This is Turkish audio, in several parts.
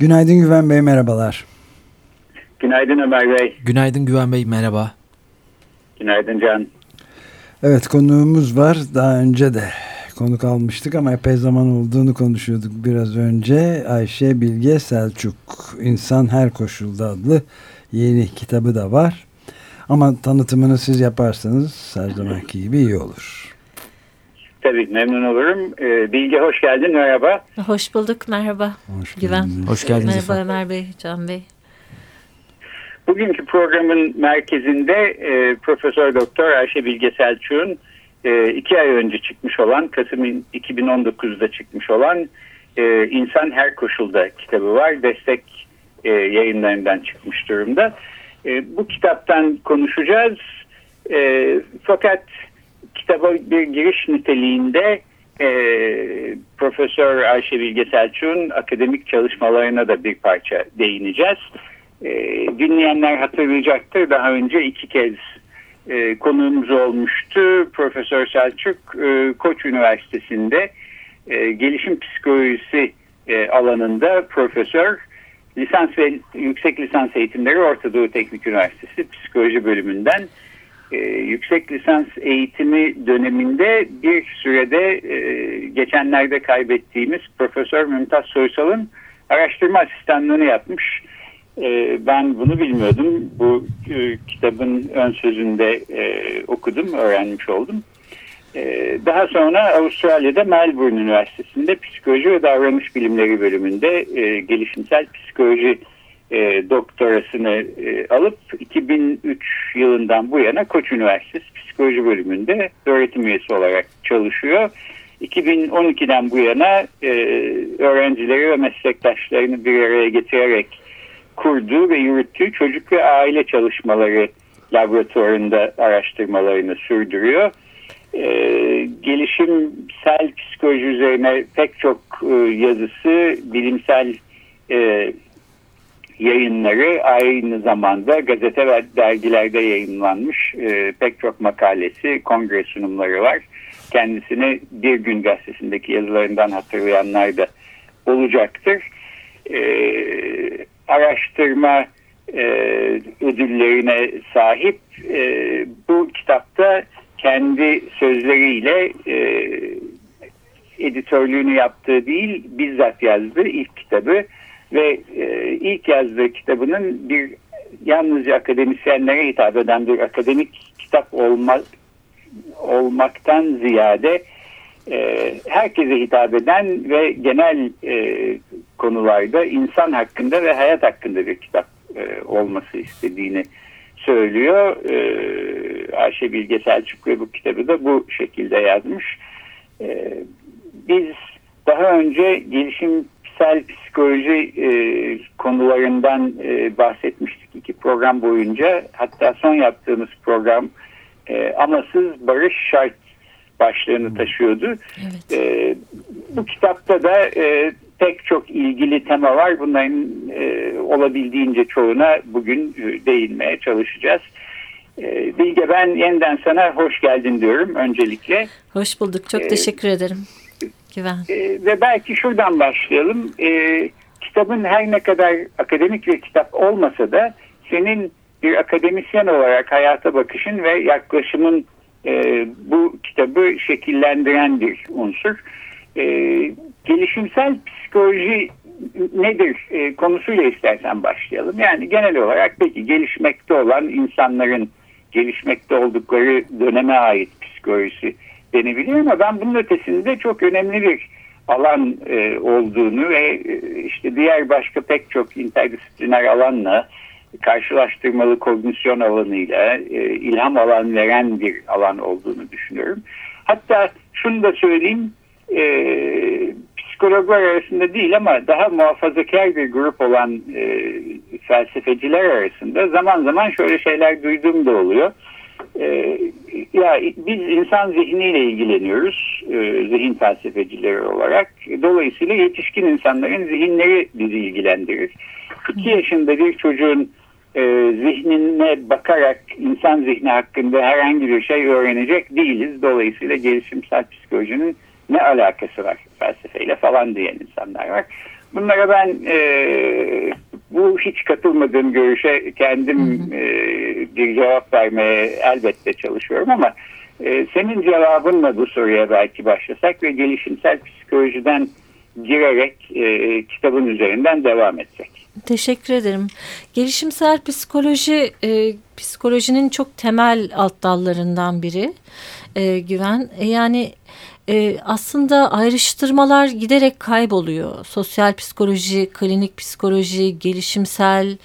Günaydın Güven Bey, merhabalar. Günaydın Ömer Bey. Günaydın Güven Bey, merhaba. Günaydın Can. Evet konuğumuz var. Daha önce de konuk almıştık ama epey zaman olduğunu konuşuyorduk biraz önce. Ayşe Bilge Selçuk, İnsan Her Koşulda adlı yeni kitabı da var. Ama tanıtımını siz yaparsanız her zamanki gibi iyi olur. Tabii memnun olurum. Ee, Bilge hoş geldin, merhaba. Hoş bulduk, merhaba. Hoş Güven. Hoş geldiniz Merhaba efendim. Ömer Bey, Can Bey. Bugünkü programın merkezinde e, Profesör Doktor Ayşe Bilge Selçuk'un e, iki ay önce çıkmış olan, Kasım 2019'da çıkmış olan e, İnsan Her Koşulda kitabı var. Destek e, yayınlarından çıkmış durumda. E, bu kitaptan konuşacağız. E, fakat kitaba bir giriş niteliğinde e, Profesör Ayşe Bilge Selçuk'un akademik çalışmalarına da bir parça değineceğiz. E, dinleyenler hatırlayacaktır. Daha önce iki kez e, konuğumuz olmuştu. Profesör Selçuk e, Koç Üniversitesi'nde e, gelişim psikolojisi e, alanında profesör lisans ve yüksek lisans eğitimleri Orta Doğu Teknik Üniversitesi Psikoloji bölümünden e, yüksek lisans eğitimi döneminde bir sürede e, geçenlerde kaybettiğimiz Profesör Mümtaz Soysal'ın araştırma asistanlığını yapmış. E, ben bunu bilmiyordum. Bu e, kitabın ön sözünde e, okudum, öğrenmiş oldum. E, daha sonra Avustralya'da Melbourne Üniversitesi'nde Psikoloji ve Davranış Bilimleri bölümünde e, gelişimsel psikoloji e, doktorasını e, alıp 2003 yılından bu yana Koç Üniversitesi Psikoloji bölümünde öğretim üyesi olarak çalışıyor. 2012'den bu yana e, öğrencileri ve meslektaşlarını bir araya getirerek kurduğu ve yürüttüğü çocuk ve aile çalışmaları laboratuvarında araştırmalarını sürdürüyor. E, gelişimsel psikoloji üzerine pek çok e, yazısı, bilimsel e, yayınları aynı zamanda gazete ve dergilerde yayınlanmış e, pek çok makalesi, kongre sunumları var. Kendisini Bir Gün Gazetesi'ndeki yazılarından hatırlayanlar da olacaktır. E, araştırma e, ödüllerine sahip e, bu kitapta kendi sözleriyle e, editörlüğünü yaptığı değil bizzat yazdığı ilk kitabı ve e, ilk yazdığı kitabının bir yalnızca akademisyenlere hitap eden bir akademik kitap olma, olmaktan ziyade e, herkese hitap eden ve genel e, konularda insan hakkında ve hayat hakkında bir kitap e, olması istediğini söylüyor. E, Ayşe Bilge Selçuk ve bu kitabı da bu şekilde yazmış. E, biz daha önce gelişimsel psikoloji e, konularından e, bahsetmiştik iki program boyunca. Hatta son yaptığımız program e, amasız barış şart başlığını taşıyordu. Evet. E, bu kitapta da e, pek çok ilgili tema var. Bunların e, olabildiğince çoğuna bugün e, değinmeye çalışacağız. E, Bilge ben yeniden sana hoş geldin diyorum öncelikle. Hoş bulduk, çok Ee, teşekkür ederim. Güven. E, ve belki şuradan başlayalım. E, kitabın her ne kadar akademik bir kitap olmasa da senin bir akademisyen olarak hayata bakışın ve yaklaşımın e, bu kitabı şekillendiren bir unsur. E, gelişimsel psikoloji nedir e, konusuyla istersen başlayalım. Yani genel olarak peki gelişmekte olan insanların gelişmekte oldukları döneme ait psikolojisi denebilir ama ben bunun ötesinde çok önemli bir alan e, olduğunu ve e, işte diğer başka pek çok interdisipliner alanla karşılaştırmalı kognisyon alanıyla e, ilham alan veren bir alan olduğunu düşünüyorum. Hatta şunu da söyleyeyim e, psikologlar arasında değil ama daha muhafazakar bir grup olan e, felsefeciler arasında zaman zaman şöyle şeyler duyduğum da oluyor. E, ya biz insan zihniyle ilgileniyoruz, e, zihin felsefecileri olarak. Dolayısıyla yetişkin insanların zihinleri bizi ilgilendirir. 2 yaşında bir çocuğun e, zihnine bakarak insan zihni hakkında herhangi bir şey öğrenecek değiliz. Dolayısıyla gelişimsel psikolojinin ne alakası var felsefeyle falan diyen insanlar var. Bunlara ben e, bu hiç katılmadığım görüşe kendim e, bir cevap vermeye elbette çalışıyorum ama e, senin cevabınla bu soruya belki başlasak ve gelişimsel psikolojiden girerek e, kitabın üzerinden devam etsek. Teşekkür ederim. Gelişimsel psikoloji e, psikolojinin çok temel alt dallarından biri. E, güven. E, yani e, aslında ayrıştırmalar giderek kayboluyor. Sosyal psikoloji, klinik psikoloji, gelişimsel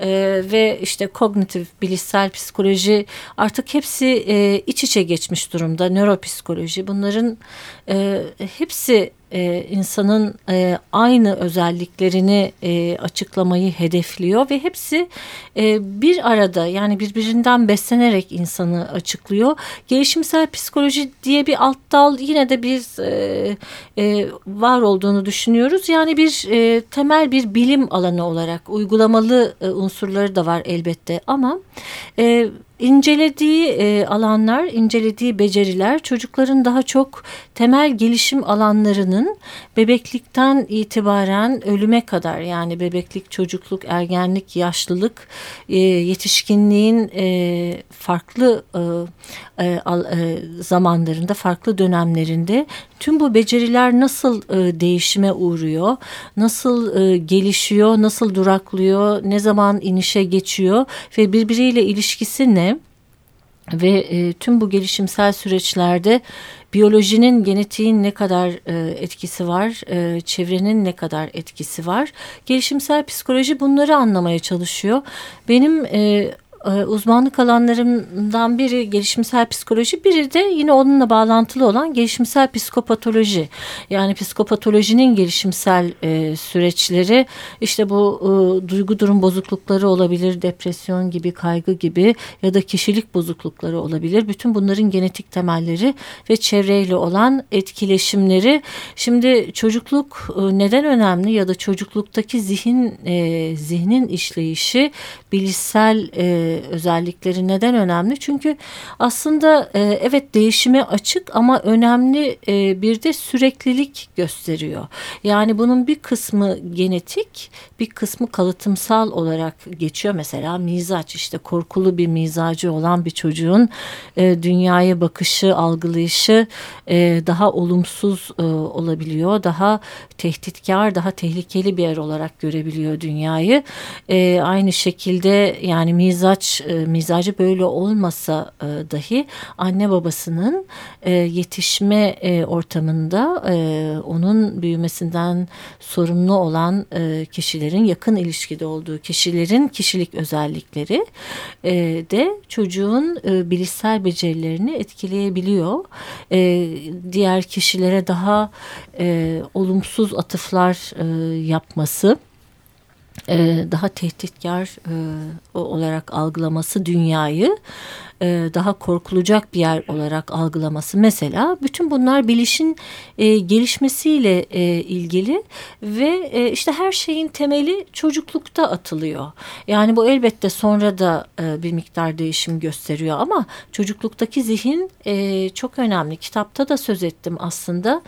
e, ve işte kognitif, bilişsel psikoloji artık hepsi e, iç içe geçmiş durumda. Nöropsikoloji bunların e, hepsi e, insanın e, aynı özelliklerini e, açıklamayı hedefliyor ve hepsi e, bir arada yani birbirinden beslenerek insanı açıklıyor. Gelişimsel psikoloji diye bir alt dal yine de bir e, e, var olduğunu düşünüyoruz. Yani bir e, temel bir bilim alanı olarak uygulamalı e, unsurları da var elbette ama e, incelediği e, alanlar, incelediği beceriler çocukların daha çok temel gelişim alanlarının bebeklikten itibaren ölüme kadar yani bebeklik, çocukluk, ergenlik, yaşlılık, e, yetişkinliğin e, farklı zamanlarında, farklı dönemlerinde tüm bu beceriler nasıl değişime uğruyor, nasıl gelişiyor, nasıl duraklıyor, ne zaman inişe geçiyor ve birbiriyle ilişkisi ne? Ve e, tüm bu gelişimsel süreçlerde biyolojinin, genetiğin ne kadar e, etkisi var, e, çevrenin ne kadar etkisi var. Gelişimsel psikoloji bunları anlamaya çalışıyor. Benim e, uzmanlık alanlarımdan biri gelişimsel psikoloji, biri de yine onunla bağlantılı olan gelişimsel psikopatoloji. Yani psikopatolojinin gelişimsel e, süreçleri işte bu e, duygu durum bozuklukları olabilir, depresyon gibi, kaygı gibi ya da kişilik bozuklukları olabilir. Bütün bunların genetik temelleri ve çevreyle olan etkileşimleri. Şimdi çocukluk e, neden önemli ya da çocukluktaki zihin e, zihnin işleyişi bilişsel e, özellikleri neden önemli? Çünkü aslında e, evet değişime açık ama önemli e, bir de süreklilik gösteriyor. Yani bunun bir kısmı genetik, bir kısmı kalıtımsal olarak geçiyor. Mesela mizaç işte korkulu bir mizacı olan bir çocuğun e, dünyaya bakışı, algılayışı daha olumsuz olabiliyor. Daha tehditkar, daha tehlikeli bir yer olarak görebiliyor dünyayı. Aynı şekilde yani mizaç e, mizacı böyle olmasa e, dahi anne babasının e, yetişme ortamında onun büyümesinden sorumlu olan kişilerin yakın ilişkide olduğu kişilerin kişilik özellikleri de çocuğun bilişsel becerilerini etkileyebiliyor. Diğer kişilere daha olumsuz atıflar yapması daha tehditkar e, olarak algılaması dünyayı e, daha korkulacak bir yer olarak algılaması mesela bütün bunlar bilişin e, gelişmesiyle e, ilgili ve e, işte her şeyin temeli çocuklukta atılıyor. Yani bu elbette sonra da e, bir miktar değişim gösteriyor ama çocukluktaki zihin e, çok önemli. Kitapta da söz ettim aslında.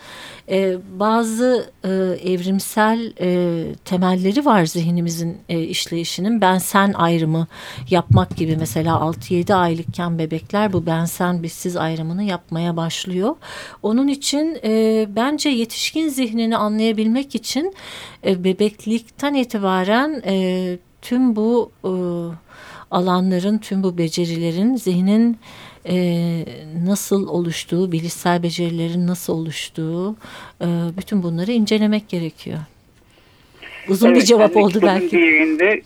E, bazı e, evrimsel e, temelleri var zihnimizin e, işleyişinin. Ben sen ayrımı yapmak gibi mesela 6-7 aylıkken yaşayan bebekler bu ben sen biz siz ayrımını yapmaya başlıyor. Onun için e, bence yetişkin zihnini anlayabilmek için e, bebeklikten itibaren e, tüm bu e, alanların, tüm bu becerilerin zihnin e, nasıl oluştuğu, bilişsel becerilerin nasıl oluştuğu, e, bütün bunları incelemek gerekiyor. Uzun evet, bir cevap oldu belki. Diğerinde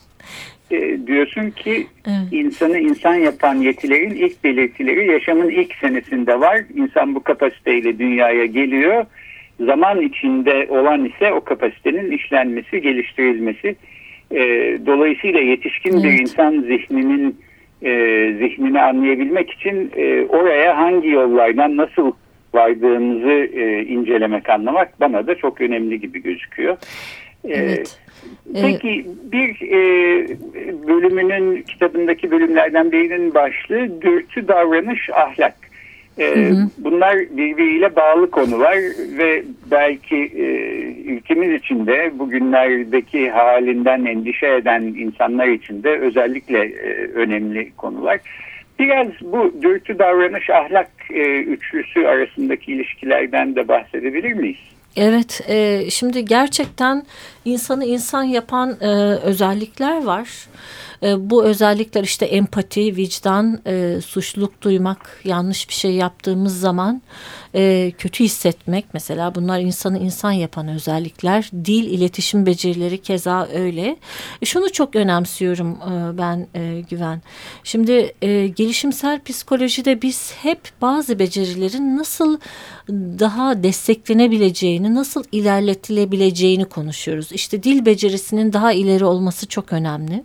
e, diyorsun ki evet. insanı insan yapan yetilerin ilk belirtileri yaşamın ilk senesinde var. İnsan bu kapasiteyle dünyaya geliyor. Zaman içinde olan ise o kapasitenin işlenmesi, geliştirilmesi. E, dolayısıyla yetişkin evet. bir insan zihninin e, zihnini anlayabilmek için e, oraya hangi yollardan nasıl vardığımızı e, incelemek, anlamak bana da çok önemli gibi gözüküyor. E, evet. Peki bir e, bölümünün kitabındaki bölümlerden birinin başlığı dürtü davranış ahlak. E, hı hı. Bunlar birbiriyle bağlı konular ve belki e, ülkemiz içinde bugünlerdeki halinden endişe eden insanlar için de özellikle e, önemli konular. Biraz bu dürtü davranış ahlak e, üçlüsü arasındaki ilişkilerden de bahsedebilir miyiz? Evet, e, şimdi gerçekten insanı insan yapan e, özellikler var. E, bu özellikler işte empati, vicdan, e, suçluluk duymak, yanlış bir şey yaptığımız zaman e, kötü hissetmek mesela bunlar insanı insan yapan özellikler. Dil, iletişim becerileri keza öyle. E, şunu çok önemsiyorum e, ben e, Güven. Şimdi e, gelişimsel psikolojide biz hep bazı becerilerin nasıl daha desteklenebileceğini, nasıl ilerletilebileceğini konuşuyoruz. İşte dil becerisinin daha ileri olması çok önemli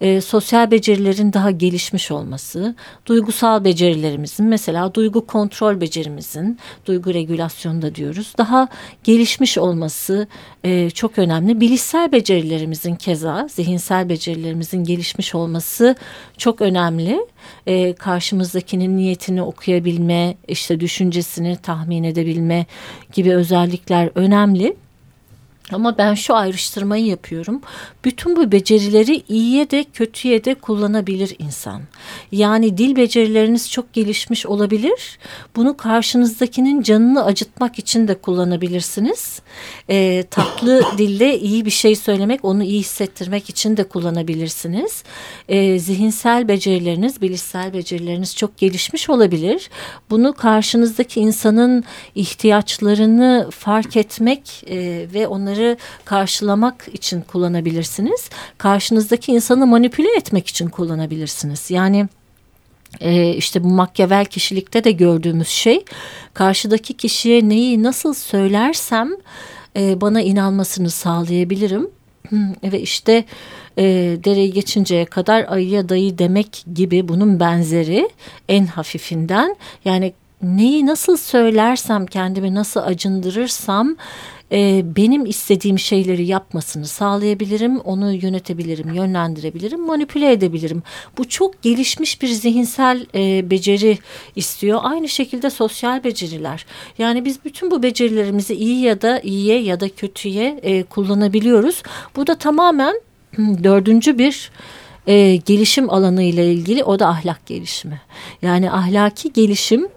e, sosyal becerilerin daha gelişmiş olması, duygusal becerilerimizin mesela duygu kontrol becerimizin, duygu regülasyonu da diyoruz, daha gelişmiş olması e, çok önemli. Bilişsel becerilerimizin keza zihinsel becerilerimizin gelişmiş olması çok önemli. E, karşımızdakinin niyetini okuyabilme, işte düşüncesini tahmin edebilme gibi özellikler önemli. Ama ben şu ayrıştırmayı yapıyorum. Bütün bu becerileri iyiye de kötüye de kullanabilir insan. Yani dil becerileriniz çok gelişmiş olabilir. Bunu karşınızdakinin canını acıtmak için de kullanabilirsiniz. E, tatlı dilde iyi bir şey söylemek, onu iyi hissettirmek için de kullanabilirsiniz. E, zihinsel becerileriniz, bilişsel becerileriniz çok gelişmiş olabilir. Bunu karşınızdaki insanın ihtiyaçlarını fark etmek e, ve onları karşılamak için kullanabilirsiniz. Karşınızdaki insanı manipüle etmek için kullanabilirsiniz. Yani e, işte bu Machiavel kişilikte de gördüğümüz şey karşıdaki kişiye neyi nasıl söylersem e, bana inanmasını sağlayabilirim. Ve işte e, dereyi geçinceye kadar ayıya dayı demek gibi bunun benzeri en hafifinden yani neyi nasıl söylersem kendimi nasıl acındırırsam e, benim istediğim şeyleri yapmasını sağlayabilirim, onu yönetebilirim, yönlendirebilirim, manipüle edebilirim. Bu çok gelişmiş bir zihinsel e, beceri istiyor. Aynı şekilde sosyal beceriler. Yani biz bütün bu becerilerimizi iyi ya da iyiye ya da kötüye e, kullanabiliyoruz. Bu da tamamen dördüncü bir e, gelişim alanı ile ilgili o da ahlak gelişimi. Yani ahlaki gelişim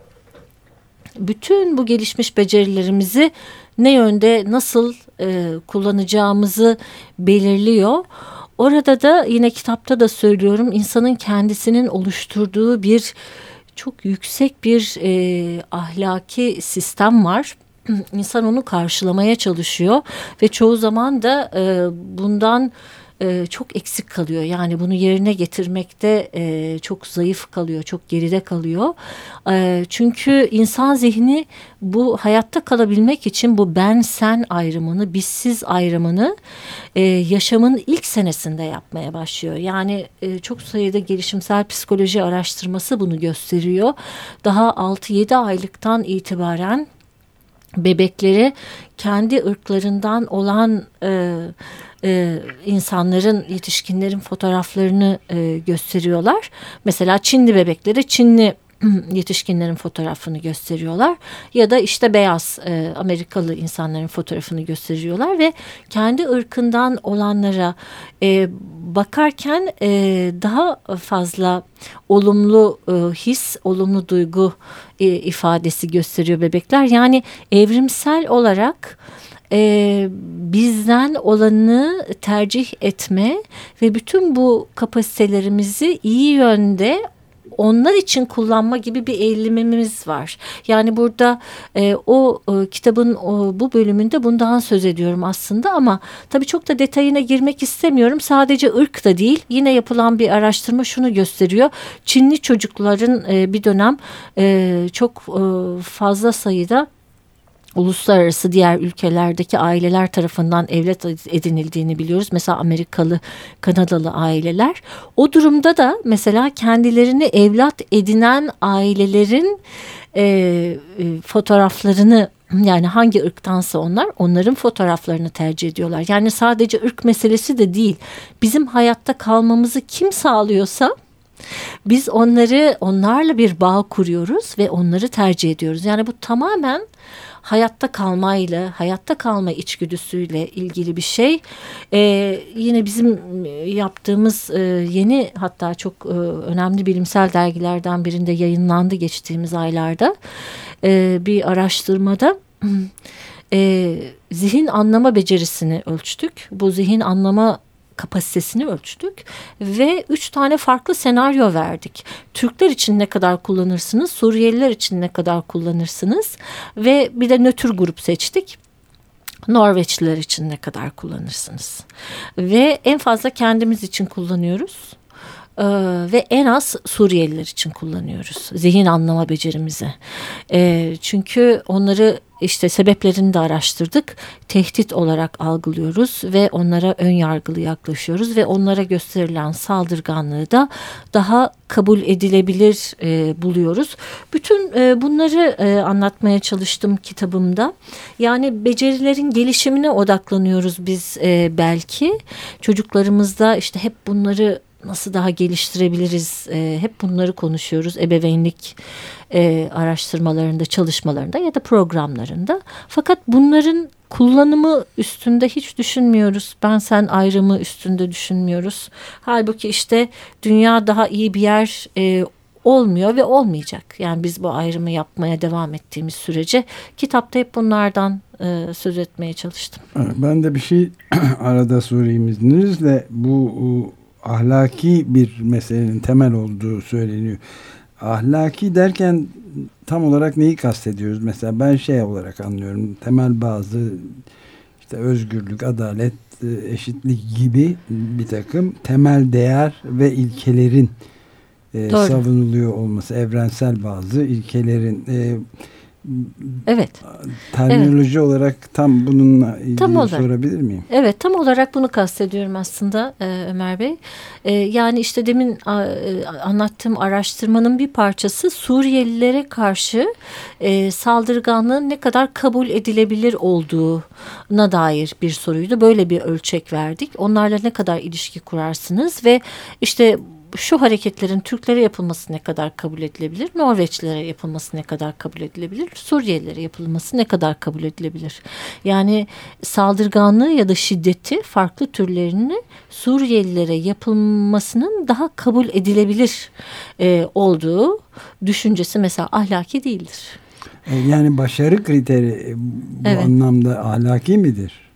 bütün bu gelişmiş becerilerimizi ne yönde nasıl e, kullanacağımızı belirliyor. Orada da yine kitapta da söylüyorum insanın kendisinin oluşturduğu bir çok yüksek bir e, ahlaki sistem var. İnsan onu karşılamaya çalışıyor ve çoğu zaman da e, bundan e, çok eksik kalıyor. Yani bunu yerine getirmekte e, çok zayıf kalıyor, çok geride kalıyor. E, çünkü insan zihni bu hayatta kalabilmek için bu ben sen ayrımını, bizsiz ayrımını e, yaşamın ilk senesinde yapmaya başlıyor. Yani çok sayıda gelişimsel psikoloji araştırması bunu gösteriyor. Daha 6-7 aylıktan itibaren bebekleri kendi ırklarından olan e, insanların, yetişkinlerin fotoğraflarını e, gösteriyorlar. Mesela Çinli bebekleri Çinli yetişkinlerin fotoğrafını gösteriyorlar ya da işte beyaz e, Amerikalı insanların fotoğrafını gösteriyorlar ve kendi ırkından olanlara e, bakarken e, daha fazla olumlu e, his, olumlu duygu e, ifadesi gösteriyor bebekler. Yani evrimsel olarak e, bizden olanı tercih etme ve bütün bu kapasitelerimizi iyi yönde onlar için kullanma gibi bir eğilimimiz var. Yani burada e, o e, kitabın o, bu bölümünde bundan söz ediyorum aslında ama tabii çok da detayına girmek istemiyorum. Sadece ırk da değil yine yapılan bir araştırma şunu gösteriyor. Çinli çocukların e, bir dönem e, çok e, fazla sayıda uluslararası diğer ülkelerdeki aileler tarafından evlat edinildiğini biliyoruz. Mesela Amerikalı, Kanadalı aileler. O durumda da mesela kendilerini evlat edinen ailelerin e, e, fotoğraflarını yani hangi ırktansa onlar onların fotoğraflarını tercih ediyorlar. Yani sadece ırk meselesi de değil. Bizim hayatta kalmamızı kim sağlıyorsa biz onları onlarla bir bağ kuruyoruz ve onları tercih ediyoruz. Yani bu tamamen hayatta kalmayla, hayatta kalma içgüdüsüyle ilgili bir şey. Ee, yine bizim yaptığımız e, yeni hatta çok e, önemli bilimsel dergilerden birinde yayınlandı geçtiğimiz aylarda e, bir araştırmada e, zihin anlama becerisini ölçtük. Bu zihin anlama kapasitesini ölçtük ve üç tane farklı senaryo verdik. Türkler için ne kadar kullanırsınız, Suriyeliler için ne kadar kullanırsınız ve bir de nötr grup seçtik. Norveçliler için ne kadar kullanırsınız? Ve en fazla kendimiz için kullanıyoruz. Ee, ve en az Suriyeliler için kullanıyoruz zihin anlama becerimizi. Ee, çünkü onları işte sebeplerini de araştırdık. Tehdit olarak algılıyoruz ve onlara ön yargılı yaklaşıyoruz ve onlara gösterilen saldırganlığı da daha kabul edilebilir e, buluyoruz. Bütün e, bunları e, anlatmaya çalıştım kitabımda. Yani becerilerin gelişimine odaklanıyoruz biz e, belki. Çocuklarımızda işte hep bunları nasıl daha geliştirebiliriz e, hep bunları konuşuyoruz ebeveynlik e, araştırmalarında çalışmalarında ya da programlarında fakat bunların kullanımı üstünde hiç düşünmüyoruz ben sen ayrımı üstünde düşünmüyoruz halbuki işte dünya daha iyi bir yer e, olmuyor ve olmayacak. Yani biz bu ayrımı yapmaya devam ettiğimiz sürece kitapta hep bunlardan e, söz etmeye çalıştım. Ben de bir şey arada sorayım izninizle. Bu ahlaki bir meselenin temel olduğu söyleniyor. Ahlaki derken tam olarak neyi kastediyoruz? Mesela ben şey olarak anlıyorum. Temel bazı işte özgürlük, adalet, eşitlik gibi bir takım temel değer ve ilkelerin e, savunuluyor olması, evrensel bazı ilkelerin e, Evet. Terminoloji evet. olarak tam bununla ilgili tam olarak, sorabilir miyim? Evet tam olarak bunu kastediyorum aslında e, Ömer Bey. E, yani işte demin a, e, anlattığım araştırmanın bir parçası Suriyelilere karşı e, saldırganlığın ne kadar kabul edilebilir olduğuna dair bir soruydu. Böyle bir ölçek verdik. Onlarla ne kadar ilişki kurarsınız ve işte şu hareketlerin Türklere yapılması ne kadar kabul edilebilir? Norveçlilere yapılması ne kadar kabul edilebilir? Suriyelilere yapılması ne kadar kabul edilebilir? Yani saldırganlığı ya da şiddeti farklı türlerini Suriyelilere yapılmasının daha kabul edilebilir e, olduğu düşüncesi mesela ahlaki değildir. E, yani başarı kriteri bu evet. anlamda ahlaki midir?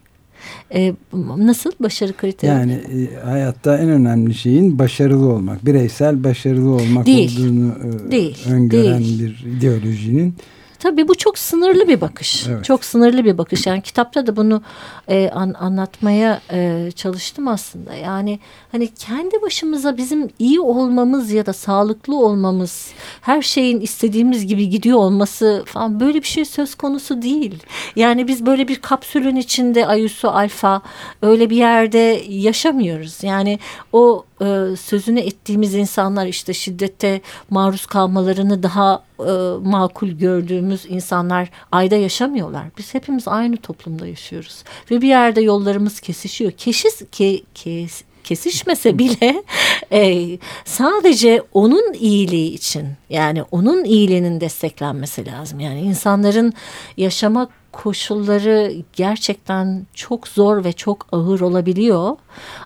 E, nasıl başarı kriteri? Yani e, hayatta en önemli şeyin başarılı olmak. Bireysel başarılı olmak değil, olduğunu e, değil, öngören değil. bir ideolojinin Tabii bu çok sınırlı bir bakış. Evet. Çok sınırlı bir bakış. Yani kitapta da bunu e, an, anlatmaya e, çalıştım aslında. Yani hani kendi başımıza bizim iyi olmamız ya da sağlıklı olmamız, her şeyin istediğimiz gibi gidiyor olması falan böyle bir şey söz konusu değil. Yani biz böyle bir kapsülün içinde Ayusu Alfa öyle bir yerde yaşamıyoruz. Yani o e, sözünü ettiğimiz insanlar işte şiddete maruz kalmalarını daha e, makul gördüğümüz insanlar ayda yaşamıyorlar. Biz hepimiz aynı toplumda yaşıyoruz ve bir yerde yollarımız kesişiyor. Keşiz ke, kes, kesişmese bile e, sadece onun iyiliği için yani onun iyiliğinin desteklenmesi lazım. Yani insanların yaşamak koşulları gerçekten çok zor ve çok ağır olabiliyor.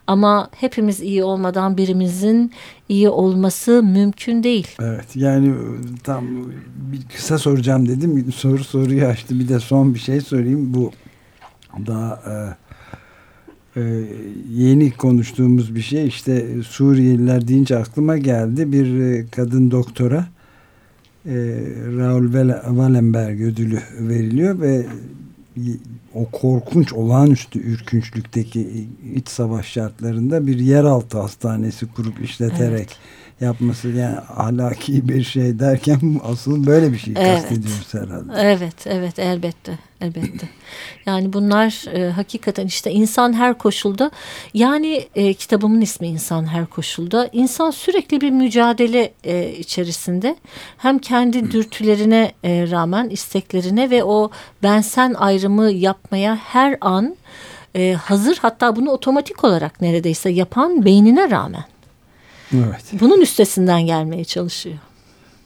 Ama hepimiz iyi olmadan birimizin iyi olması mümkün değil. Evet yani tam bir kısa soracağım dedim. Soru soruyu açtı. Bir de son bir şey sorayım. Bu daha e, e, yeni konuştuğumuz bir şey. işte Suriyeliler deyince aklıma geldi. Bir e, kadın doktora e, Raul Wallenberg ödülü veriliyor ve o korkunç olağanüstü ürkünçlükteki iç savaş şartlarında bir yeraltı hastanesi kurup işleterek evet yapması yani ahlaki bir şey derken asıl böyle bir şey evet. kastediyoruz herhalde. Evet, evet elbette, elbette. Yani bunlar e, hakikaten işte insan her koşulda yani e, kitabımın ismi insan her koşulda. insan sürekli bir mücadele e, içerisinde hem kendi dürtülerine e, rağmen isteklerine ve o ben sen ayrımı yapmaya her an e, hazır hatta bunu otomatik olarak neredeyse yapan beynine rağmen. Evet. Bunun üstesinden gelmeye çalışıyor.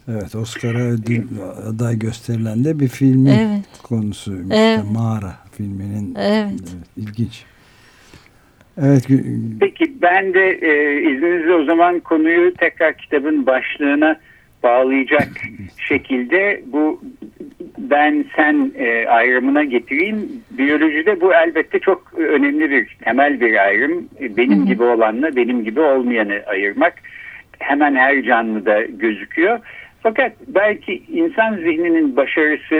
Evet Oscar'a ödül aday gösterilen de bir filmin evet. konusu. Evet. İşte Mağara filminin evet. evet, ilginç. Evet. Peki ben de e, izninizle o zaman konuyu tekrar kitabın başlığına bağlayacak şekilde bu ben sen e, ayrımına getireyim. Biyolojide bu elbette çok önemli bir temel bir ayrım. Benim Hı gibi olanla benim gibi olmayanı ayırmak hemen her canlıda gözüküyor. Fakat belki insan zihninin başarısı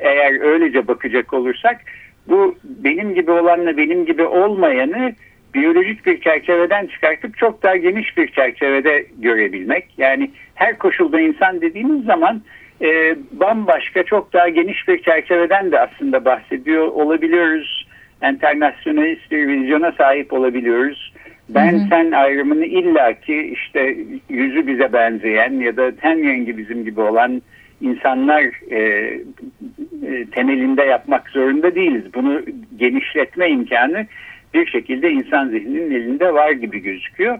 eğer öylece bakacak olursak bu benim gibi olanla benim gibi olmayanı biyolojik bir çerçeveden çıkartıp çok daha geniş bir çerçevede görebilmek. Yani her koşulda insan dediğimiz zaman e, bambaşka çok daha geniş bir çerçeveden de aslında bahsediyor olabiliyoruz. Enternasyonalist bir vizyona sahip olabiliyoruz. Ben hı hı. sen ayrımını illaki işte yüzü bize benzeyen ya da ten rengi bizim gibi olan insanlar e, e, temelinde yapmak zorunda değiliz. Bunu genişletme imkanı bir şekilde insan zihninin elinde var gibi gözüküyor.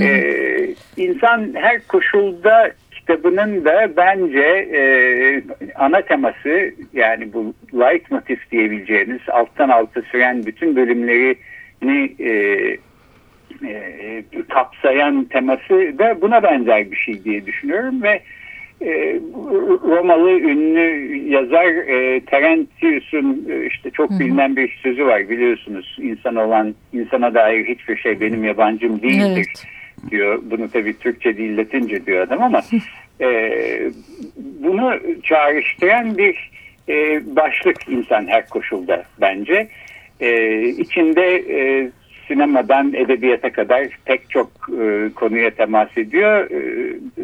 Ee, insan her koşulda kitabının da bence e, ana teması yani bu light motif diyebileceğimiz alttan alta süren bütün bölümlerini e, e, kapsayan teması da buna benzer bir şey diye düşünüyorum ve e, Romalı ünlü yazar e, Terentius'un e, işte çok bilinen bir sözü var biliyorsunuz insan olan insana dair hiçbir şey benim yabancım değildir evet. diyor. Bunu tabii Türkçe değil Latince diyor adam ama e, bunu çağrıştıran bir e, başlık insan her koşulda bence. E, içinde e, sinemadan edebiyata kadar pek çok e, konuya temas ediyor. E,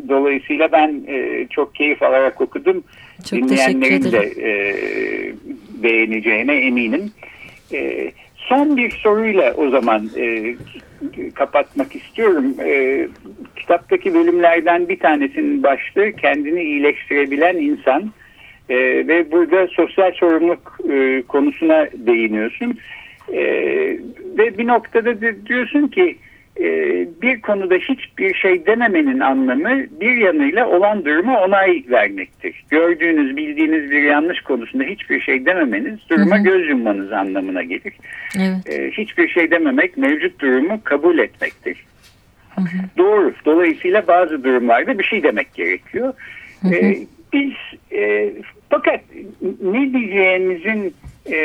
dolayısıyla ben e, çok keyif alarak okudum. Çok Dinleyenlerin de e, beğeneceğine eminim. E, son bir soruyla o zaman e, kapatmak istiyorum. E, kitaptaki bölümlerden bir tanesinin başlığı kendini iyileştirebilen insan. E, ve burada sosyal sorumluluk e, konusuna değiniyorsun. E, ve bir noktada da diyorsun ki e, bir konuda hiçbir şey dememenin anlamı bir yanıyla olan durumu onay vermektir. Gördüğünüz, bildiğiniz bir yanlış konusunda hiçbir şey dememeniz duruma hı hı. göz yummanız anlamına gelir. Evet. E, hiçbir şey dememek mevcut durumu kabul etmektir. Hı hı. Doğru. Dolayısıyla bazı durumlarda bir şey demek gerekiyor. Hı hı. E, biz e, fakat ne diyeceğimizin e,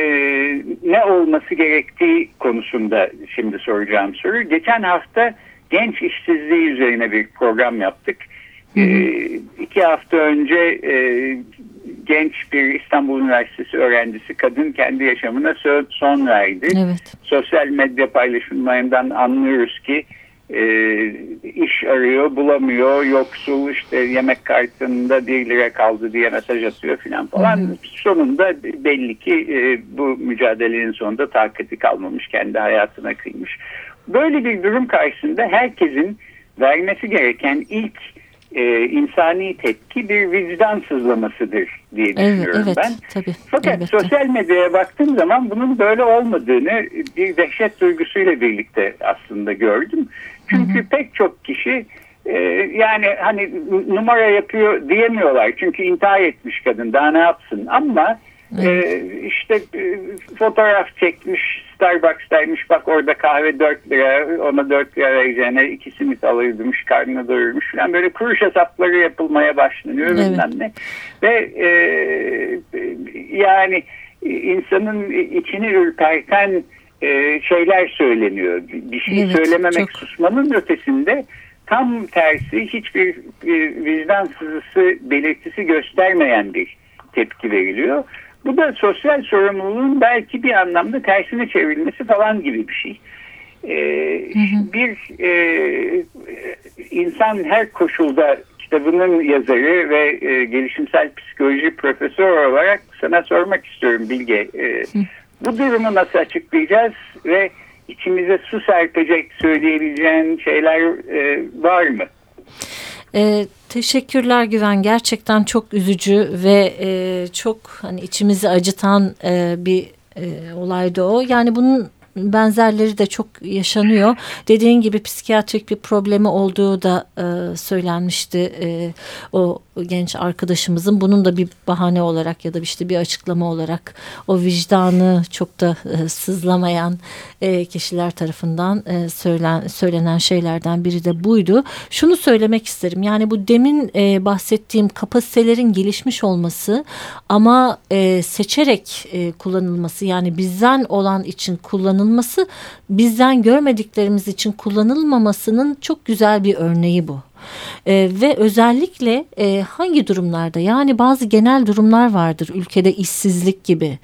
ne olması gerektiği konusunda şimdi soracağım soru. Geçen hafta genç işsizliği üzerine bir program yaptık. Hı hı. E, iki hafta önce e, genç bir İstanbul Üniversitesi öğrencisi kadın kendi yaşamına son verdi. Evet. Sosyal medya paylaşımlarından anlıyoruz ki e, iş arıyor bulamıyor yoksul işte yemek kartında 1 lira kaldı diye mesaj atıyor filan falan. Hı hı. Sonunda belli ki e, bu mücadelenin sonunda takati kalmamış kendi hayatına kıymış. Böyle bir durum karşısında herkesin vermesi gereken ilk e, insani tepki bir vicdan sızlamasıdır diye düşünüyorum evet, ben. Tabii, Fakat elbette. sosyal medyaya baktığım zaman bunun böyle olmadığını bir dehşet duygusuyla birlikte aslında gördüm. Çünkü hı hı. pek çok kişi e, yani hani numara yapıyor diyemiyorlar. Çünkü intihar etmiş kadın daha ne yapsın ama ee, işte e, fotoğraf çekmiş Starbucks'taymış bak orada kahve 4 lira ona 4 lira vereceğine iki simit alırmış karnını doyurmuş falan. Böyle kuruş hesapları yapılmaya başlanıyor evet. bilmem ne. Ve e, yani insanın içini ürperten e, şeyler söyleniyor. Bir şey evet, söylememek çok... susmanın ötesinde tam tersi hiçbir e, vicdan sızısı belirtisi göstermeyen bir tepki veriliyor. Bu da sosyal sorumluluğun belki bir anlamda tersine çevrilmesi falan gibi bir şey. Ee, hı hı. Bir e, insan her koşulda kitabının yazarı ve e, gelişimsel psikoloji profesör olarak sana sormak istiyorum Bilge. E, bu durumu nasıl açıklayacağız ve içimize su serpecek söyleyebileceğin şeyler e, var mı? E, teşekkürler Güven. Gerçekten çok üzücü ve e, çok hani içimizi acıtan e, bir e, olaydı o. Yani bunun benzerleri de çok yaşanıyor. Dediğin gibi psikiyatrik bir problemi olduğu da e, söylenmişti e, o genç arkadaşımızın. Bunun da bir bahane olarak ya da işte bir açıklama olarak o vicdanı çok da e, sızlamayan e, kişiler tarafından e, söylen, söylenen şeylerden biri de buydu. Şunu söylemek isterim yani bu demin e, bahsettiğim kapasitelerin gelişmiş olması ama e, seçerek e, kullanılması yani bizden olan için kullanılması kullanılması bizden görmediklerimiz için kullanılmamasının çok güzel bir örneği bu. E, ve özellikle e, hangi durumlarda? Yani bazı genel durumlar vardır. Ülkede işsizlik gibi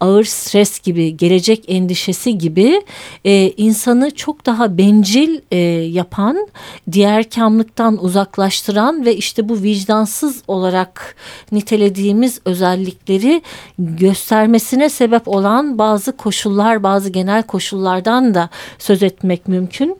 ağır stres gibi gelecek endişesi gibi e, insanı çok daha bencil e, yapan diğer kamlıktan uzaklaştıran ve işte bu vicdansız olarak nitelediğimiz özellikleri göstermesine sebep olan bazı koşullar bazı genel koşullardan da söz etmek mümkün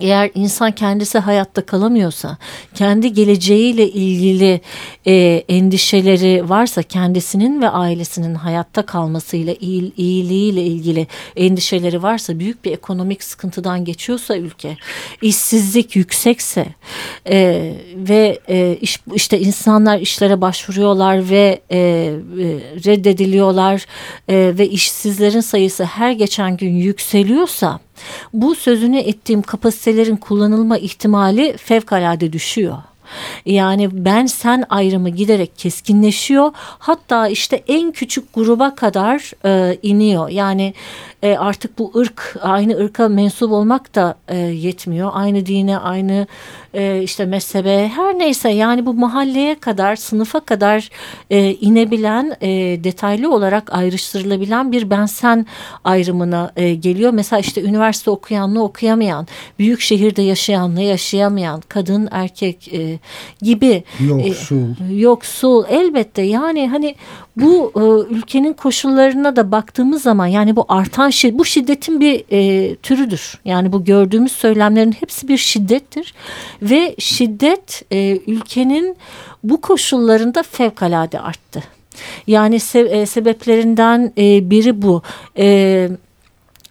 eğer insan kendisi hayatta kalamıyorsa, kendi geleceğiyle ilgili e, endişeleri varsa, kendisinin ve ailesinin hayatta kalmasıyla, iyi, iyiliğiyle ilgili endişeleri varsa, büyük bir ekonomik sıkıntıdan geçiyorsa ülke, işsizlik yüksekse e, ve e, iş, işte insanlar işlere başvuruyorlar ve e, e, reddediliyorlar e, ve işsizlerin sayısı her geçen gün yükseliyorsa, bu sözünü ettiğim kapasitelerin kullanılma ihtimali fevkalade düşüyor. Yani ben sen ayrımı giderek keskinleşiyor. Hatta işte en küçük gruba kadar e, iniyor. Yani e, artık bu ırk aynı ırka mensup olmak da e, yetmiyor. Aynı dine, aynı e, işte mezhebe her neyse yani bu mahalleye kadar, sınıfa kadar e, inebilen, e, detaylı olarak ayrıştırılabilen bir ben sen ayrımına e, geliyor. Mesela işte üniversite okuyanla okuyamayan, büyük şehirde yaşayanla yaşayamayan, kadın, erkek e, gibi. Yoksul. E, yoksul elbette yani hani bu e, ülkenin koşullarına da baktığımız zaman yani bu artan şiddet, bu şiddetin bir e, türüdür. Yani bu gördüğümüz söylemlerin hepsi bir şiddettir ve şiddet e, ülkenin bu koşullarında fevkalade arttı. Yani se e, sebeplerinden e, biri bu. E,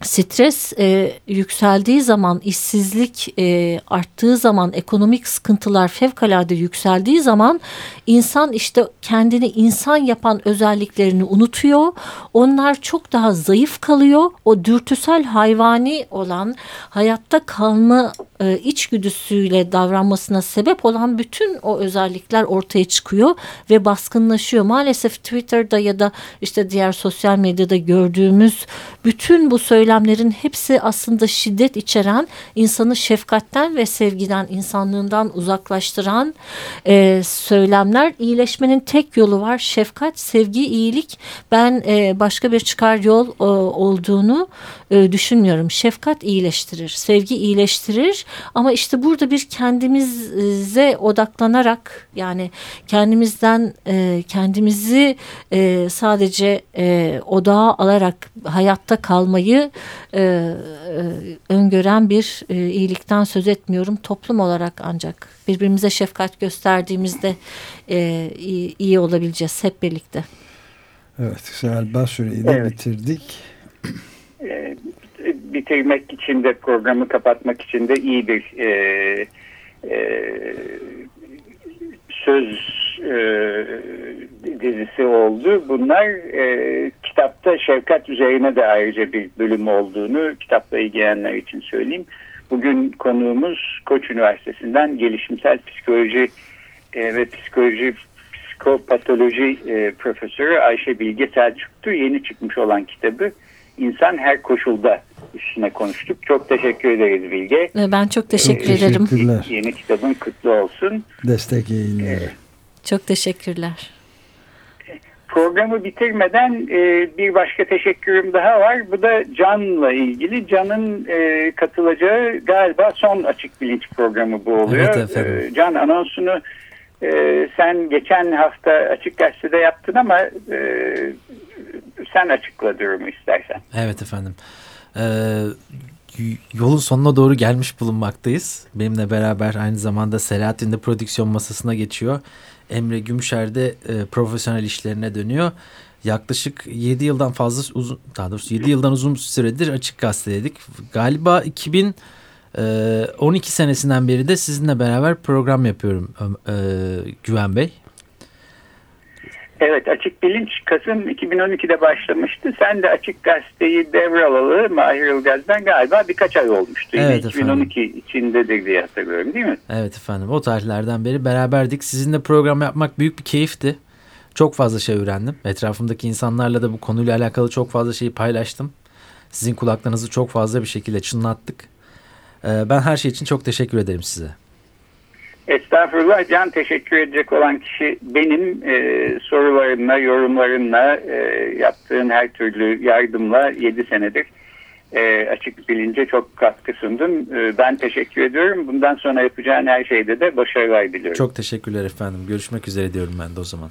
stres e, yükseldiği zaman, işsizlik e, arttığı zaman, ekonomik sıkıntılar fevkalade yükseldiği zaman insan işte kendini insan yapan özelliklerini unutuyor. Onlar çok daha zayıf kalıyor. O dürtüsel hayvani olan hayatta kalma e, içgüdüsüyle davranmasına sebep olan bütün o özellikler ortaya çıkıyor ve baskınlaşıyor. Maalesef Twitter'da ya da işte diğer sosyal medyada gördüğümüz bütün bu söylemlerin hepsi aslında şiddet içeren, insanı şefkatten ve sevgiden, insanlığından uzaklaştıran e, söylemler. İyileşmenin tek yolu var. Şefkat, sevgi, iyilik. Ben e, başka bir çıkar yol e, olduğunu e, düşünmüyorum. Şefkat iyileştirir, sevgi iyileştirir ama işte burada bir kendimize odaklanarak yani kendimizden e, kendimizi e, sadece e, odağa alarak hayatta kalmayı e, e, öngören bir e, iyilikten söz etmiyorum. Toplum olarak ancak birbirimize şefkat gösterdiğimizde e, iyi, iyi olabileceğiz hep birlikte. Evet galiba süreyi de evet. bitirdik. Bitirmek için de programı kapatmak için de iyi bir e, e, söz e, dizisi oldu. Bunlar e, kitapta şefkat üzerine de ayrıca bir bölüm olduğunu kitapla ilgilenenler için söyleyeyim. Bugün konuğumuz Koç Üniversitesi'nden gelişimsel psikoloji e, ve psikoloji psikopatoloji e, profesörü Ayşe Bilge Selçuk'tu. Yeni çıkmış olan kitabı İnsan Her Koşulda üstüne konuştuk. Çok teşekkür ederiz Bilge. Ben çok teşekkür ee, ederim. Teşekkürler. Yeni kitabın kutlu olsun. Destek yayınları. Çok teşekkürler. programı bitirmeden e, bir başka teşekkürüm daha var. Bu da Can'la ilgili. Can'ın e, katılacağı galiba son Açık Bilinç programı bu oluyor. Evet efendim. E, Can anonsunu e, sen geçen hafta Açık Gazete'de yaptın ama e, sen açıkla durumu istersen. Evet efendim. Ee, yolun sonuna doğru gelmiş bulunmaktayız. Benimle beraber aynı zamanda Selahattin de prodüksiyon masasına geçiyor. Emre Gümüşer de e, profesyonel işlerine dönüyor. Yaklaşık 7 yıldan fazla uzun daha doğrusu 7 yıldan uzun süredir açık gazeteydik. Galiba 2012 senesinden beri de sizinle beraber program yapıyorum e, Güven Bey. Evet Açık Bilinç Kasım 2012'de başlamıştı. Sen de Açık Gazete'yi devralalı Mahir Ilgaz'dan galiba birkaç ay olmuştu. Evet, 2012 efendim. içindedir diye hatırlıyorum değil mi? Evet efendim o tarihlerden beri beraberdik. Sizinle program yapmak büyük bir keyifti. Çok fazla şey öğrendim. Etrafımdaki insanlarla da bu konuyla alakalı çok fazla şeyi paylaştım. Sizin kulaklarınızı çok fazla bir şekilde çınlattık. Ben her şey için çok teşekkür ederim size. Estağfurullah Can teşekkür edecek olan kişi benim e, sorularınla, yorumlarınla e, yaptığın her türlü yardımla 7 senedir e, açık bilince çok katkı sundum. E, ben teşekkür ediyorum. Bundan sonra yapacağın her şeyde de başarılar diliyorum. Çok teşekkürler efendim. Görüşmek üzere diyorum ben de o zaman.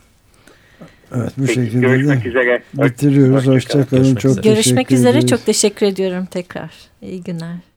Evet bu Peki, şekilde görüşmek üzere. bitiriyoruz. Hoşçakalın. Hoşça çok Görüşmek teşekkür üzere. ederiz. Çok teşekkür ediyorum tekrar. İyi günler.